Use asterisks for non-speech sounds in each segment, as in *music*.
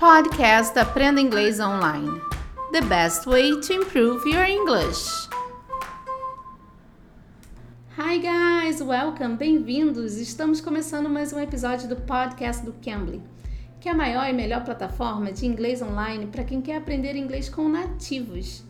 Podcast Aprenda Inglês Online. The best way to improve your English. Hi guys, welcome, bem-vindos. Estamos começando mais um episódio do podcast do Cambly, que é a maior e melhor plataforma de inglês online para quem quer aprender inglês com nativos.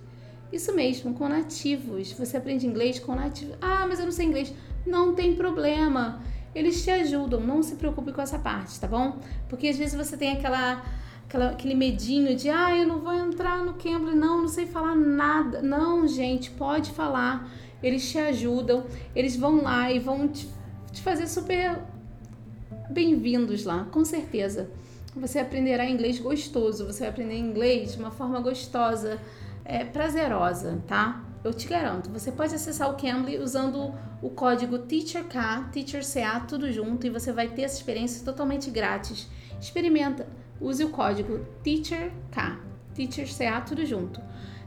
Isso mesmo, com nativos. Você aprende inglês com nativos. Ah, mas eu não sei inglês. Não tem problema. Eles te ajudam. Não se preocupe com essa parte, tá bom? Porque às vezes você tem aquela, aquela aquele medinho de, ah, eu não vou entrar no Cambridge, não, não sei falar nada. Não, gente, pode falar. Eles te ajudam. Eles vão lá e vão te, te fazer super bem-vindos lá, com certeza. Você aprenderá inglês gostoso. Você vai aprender inglês de uma forma gostosa é, prazerosa, tá? Eu te garanto. Você pode acessar o Cambly usando o código TEACHERK, TEACHERCA, tudo junto, e você vai ter essa experiência totalmente grátis. Experimenta. Use o código TEACHERK, TEACHERCA, tudo junto.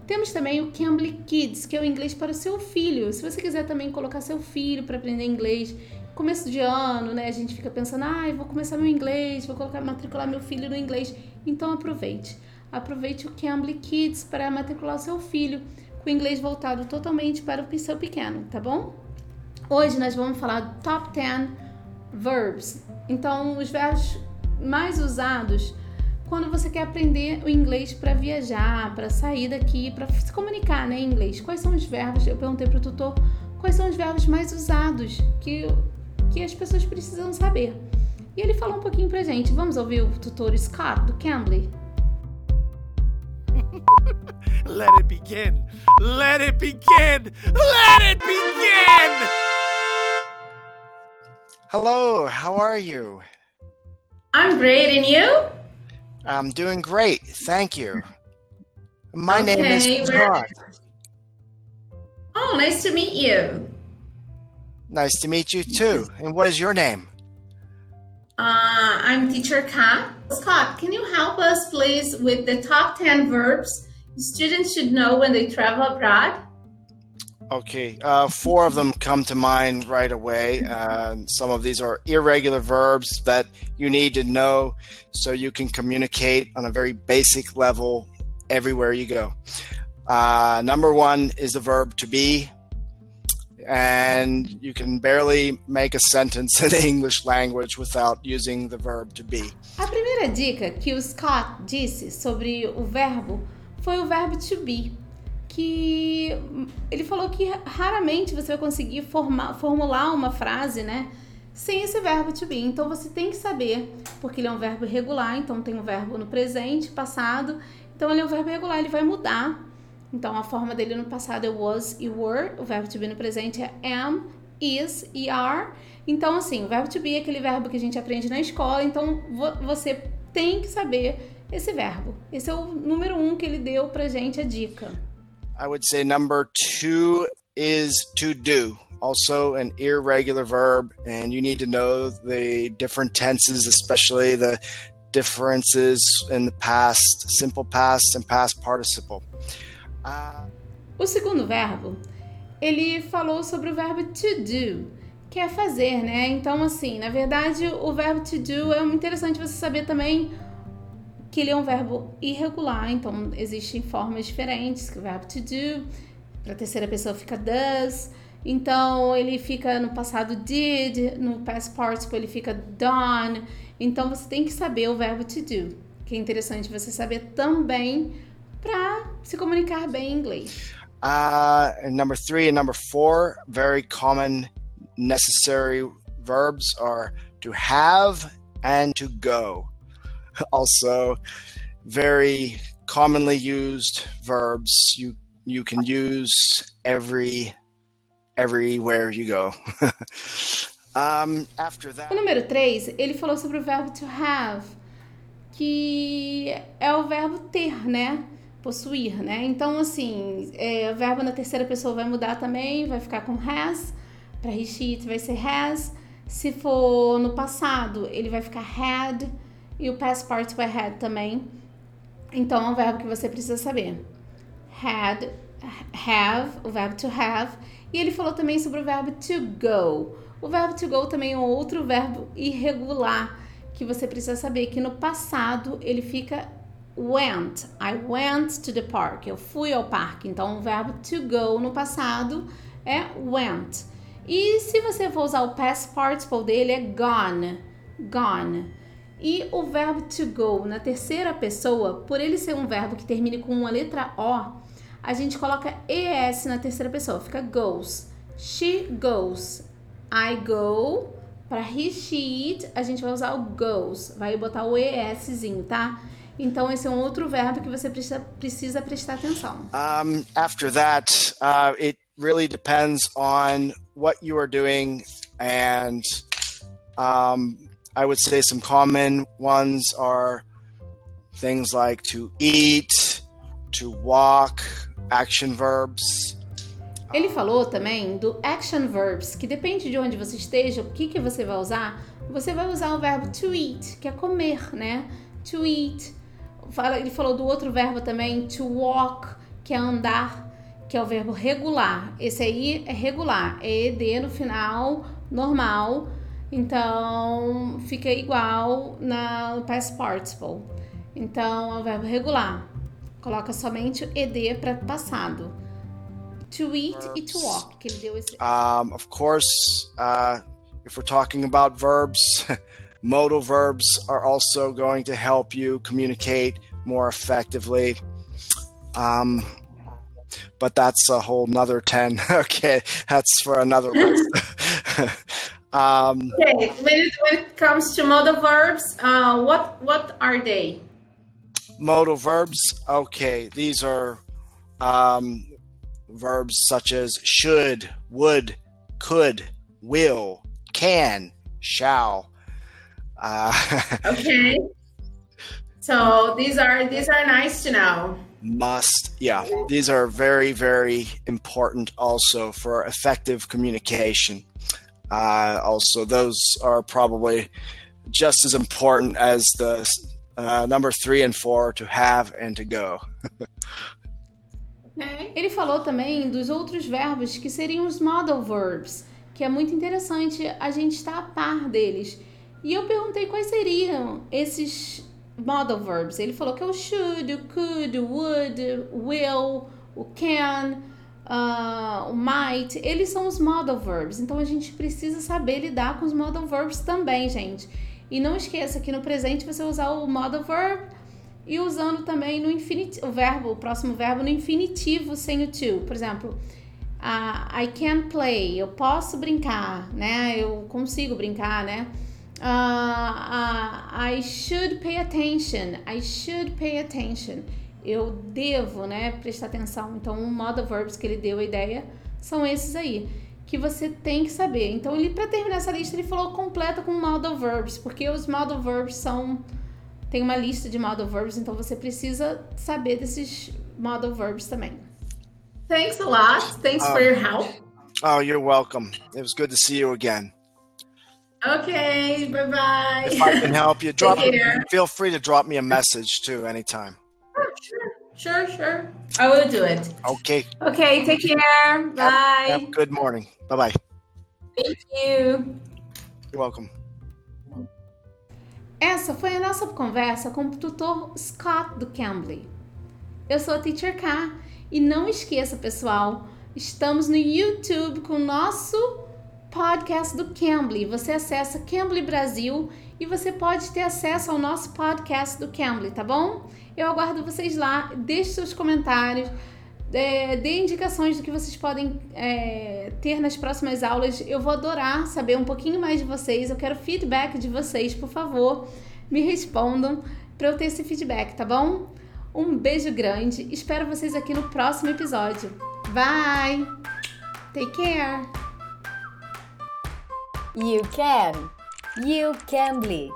Temos também o Cambly Kids, que é o inglês para o seu filho. Se você quiser também colocar seu filho para aprender inglês, começo de ano, né? A gente fica pensando, ah, vou começar meu inglês, vou colocar, matricular meu filho no inglês. Então aproveite aproveite o Cambly Kids para matricular seu filho com inglês voltado totalmente para o seu pequeno, tá bom? Hoje nós vamos falar top 10 verbs. Então, os verbos mais usados quando você quer aprender o inglês para viajar, para sair daqui, para se comunicar né, em inglês. Quais são os verbos? Eu perguntei para o tutor quais são os verbos mais usados que, que as pessoas precisam saber. E ele falou um pouquinho para gente. Vamos ouvir o tutor Scott do Cambly? *laughs* Let it begin. Let it begin. Let it begin. Hello, how are you? I'm great, and you? I'm doing great, thank you. My okay, name is Scott. Oh, nice to meet you. Nice to meet you too. And what is your name? Uh, I'm teacher Kat. Scott, can you help us please with the top 10 verbs students should know when they travel abroad? Okay, uh, four of them come to mind right away. Uh, some of these are irregular verbs that you need to know so you can communicate on a very basic level everywhere you go. Uh, number one is the verb to be and you can barely make a sentence *laughs* in the English language without using the verb to be. A primeira dica que o Scott disse sobre o verbo foi o verbo to be, que ele falou que raramente você vai conseguir formar, formular uma frase, né, sem esse verbo to be. Então você tem que saber, porque ele é um verbo regular, então tem um verbo no presente, passado. Então ele é um verbo regular, ele vai mudar então, a forma dele no passado é was e were, o verbo to be no presente é am, is e are. Então, assim, o verbo to be é aquele verbo que a gente aprende na escola, então você tem que saber esse verbo. Esse é o número um que ele deu pra gente, a dica. I would say number two is to do. Also, an irregular verb, and you need to know the different tenses, especially the differences in the past, simple past and past participle. O segundo verbo, ele falou sobre o verbo to do, que é fazer, né? Então, assim, na verdade, o verbo to do é interessante você saber também que ele é um verbo irregular, então existem formas diferentes que o verbo to do, para a terceira pessoa fica does, então ele fica no passado did, no past participle ele fica done, então você tem que saber o verbo to do, que é interessante você saber também para se comunicar bem em inglês. Uh, number three and number four, very common necessary verbs are to have and to go. *laughs* Also, very commonly used verbs you you can use every everywhere you go. *laughs* um, after that. O número 3, ele falou sobre o verbo to have, que é o verbo ter, né? possuir, né? Então, assim, é, o verbo na terceira pessoa vai mudar também, vai ficar com has. Para he, vai ser has. Se for no passado, ele vai ficar had. E o past participle é had também. Então, é um verbo que você precisa saber. Had, have, o verbo to have. E ele falou também sobre o verbo to go. O verbo to go também é outro verbo irregular que você precisa saber que no passado ele fica went. I went to the park. Eu fui ao parque. Então o verbo to go no passado é went. E se você for usar o past participle dele é gone. Gone. E o verbo to go na terceira pessoa, por ele ser um verbo que termine com uma letra O, a gente coloca ES na terceira pessoa, fica goes. She goes. I go. Para he, she, it, a gente vai usar o goes. Vai botar o ESzinho, tá? Então, esse é um outro verbo que você precisa, precisa prestar atenção. Um, after that, uh, it really depends on what you are doing and um, I would say some common ones are things like to eat, to walk, action verbs. Ele falou também do action verbs, que depende de onde você esteja, o que, que você vai usar. Você vai usar o verbo to eat, que é comer, né? To eat. Ele falou do outro verbo também, to walk, que é andar, que é o verbo regular. Esse aí é regular, é ed no final, normal. Então, fica igual na past participle. Então, é o verbo regular. Coloca somente o ed para passado. To eat e to walk, que ele deu esse. Um, of course, uh, if we're talking about verbs, *laughs* modal verbs are also going to help you communicate more effectively. Um, but that's a whole nother 10. *laughs* okay, that's for another *laughs* one. Um, okay, when it, when it comes to modal verbs, uh, what what are they? Modal verbs. Okay, these are um, verbs such as should, would, could, will, can, shall. Uh, *laughs* okay. So these are these are nice to know. Must, yeah. These are very very important also for effective communication. Uh, also, those are probably just as important as the uh, number three and four to have and to go. *laughs* Ele falou também dos outros verbos que seriam os modal verbs, que é muito interessante a gente estar a par deles. E eu perguntei quais seriam esses modal verbs. Ele falou que é o should, o could, o would, o will, o can uh, o might, eles são os modal verbs. Então a gente precisa saber lidar com os modal verbs também, gente. E não esqueça que no presente você usar o modal verb e usando também no infinitivo, o verbo, o próximo verbo no infinitivo sem o to. Por exemplo, uh, I can play, eu posso brincar, né? Eu consigo brincar, né? Uh, uh, I should pay attention. I should pay attention eu devo, né, prestar atenção. Então, o modal verbs que ele deu a ideia são esses aí que você tem que saber. Então, ele para terminar essa lista, ele falou completa com modal verbs, porque os modal verbs são tem uma lista de modal verbs, então você precisa saber desses modal verbs também. Thanks a lot. Thanks for your help. Oh, you're welcome. It was good to see you again. Okay, bye bye. If I can help you, *laughs* drop feel free to drop me a message too anytime. Sure, sure. I will do it. Okay. Okay, take care. Bye. Have, have good morning. Bye bye. Thank you. You're welcome. Essa foi a nossa conversa com o tutor Scott do Cambly. Eu sou a Teacher K e não esqueça, pessoal, estamos no YouTube com o nosso podcast do Cambly. Você acessa Cambly Brasil e você pode ter acesso ao nosso podcast do Cambly, tá bom? Eu aguardo vocês lá. Deixe seus comentários. É, dê indicações do que vocês podem é, ter nas próximas aulas. Eu vou adorar saber um pouquinho mais de vocês. Eu quero feedback de vocês, por favor. Me respondam para eu ter esse feedback, tá bom? Um beijo grande. Espero vocês aqui no próximo episódio. Bye! Take care! You can! You can be!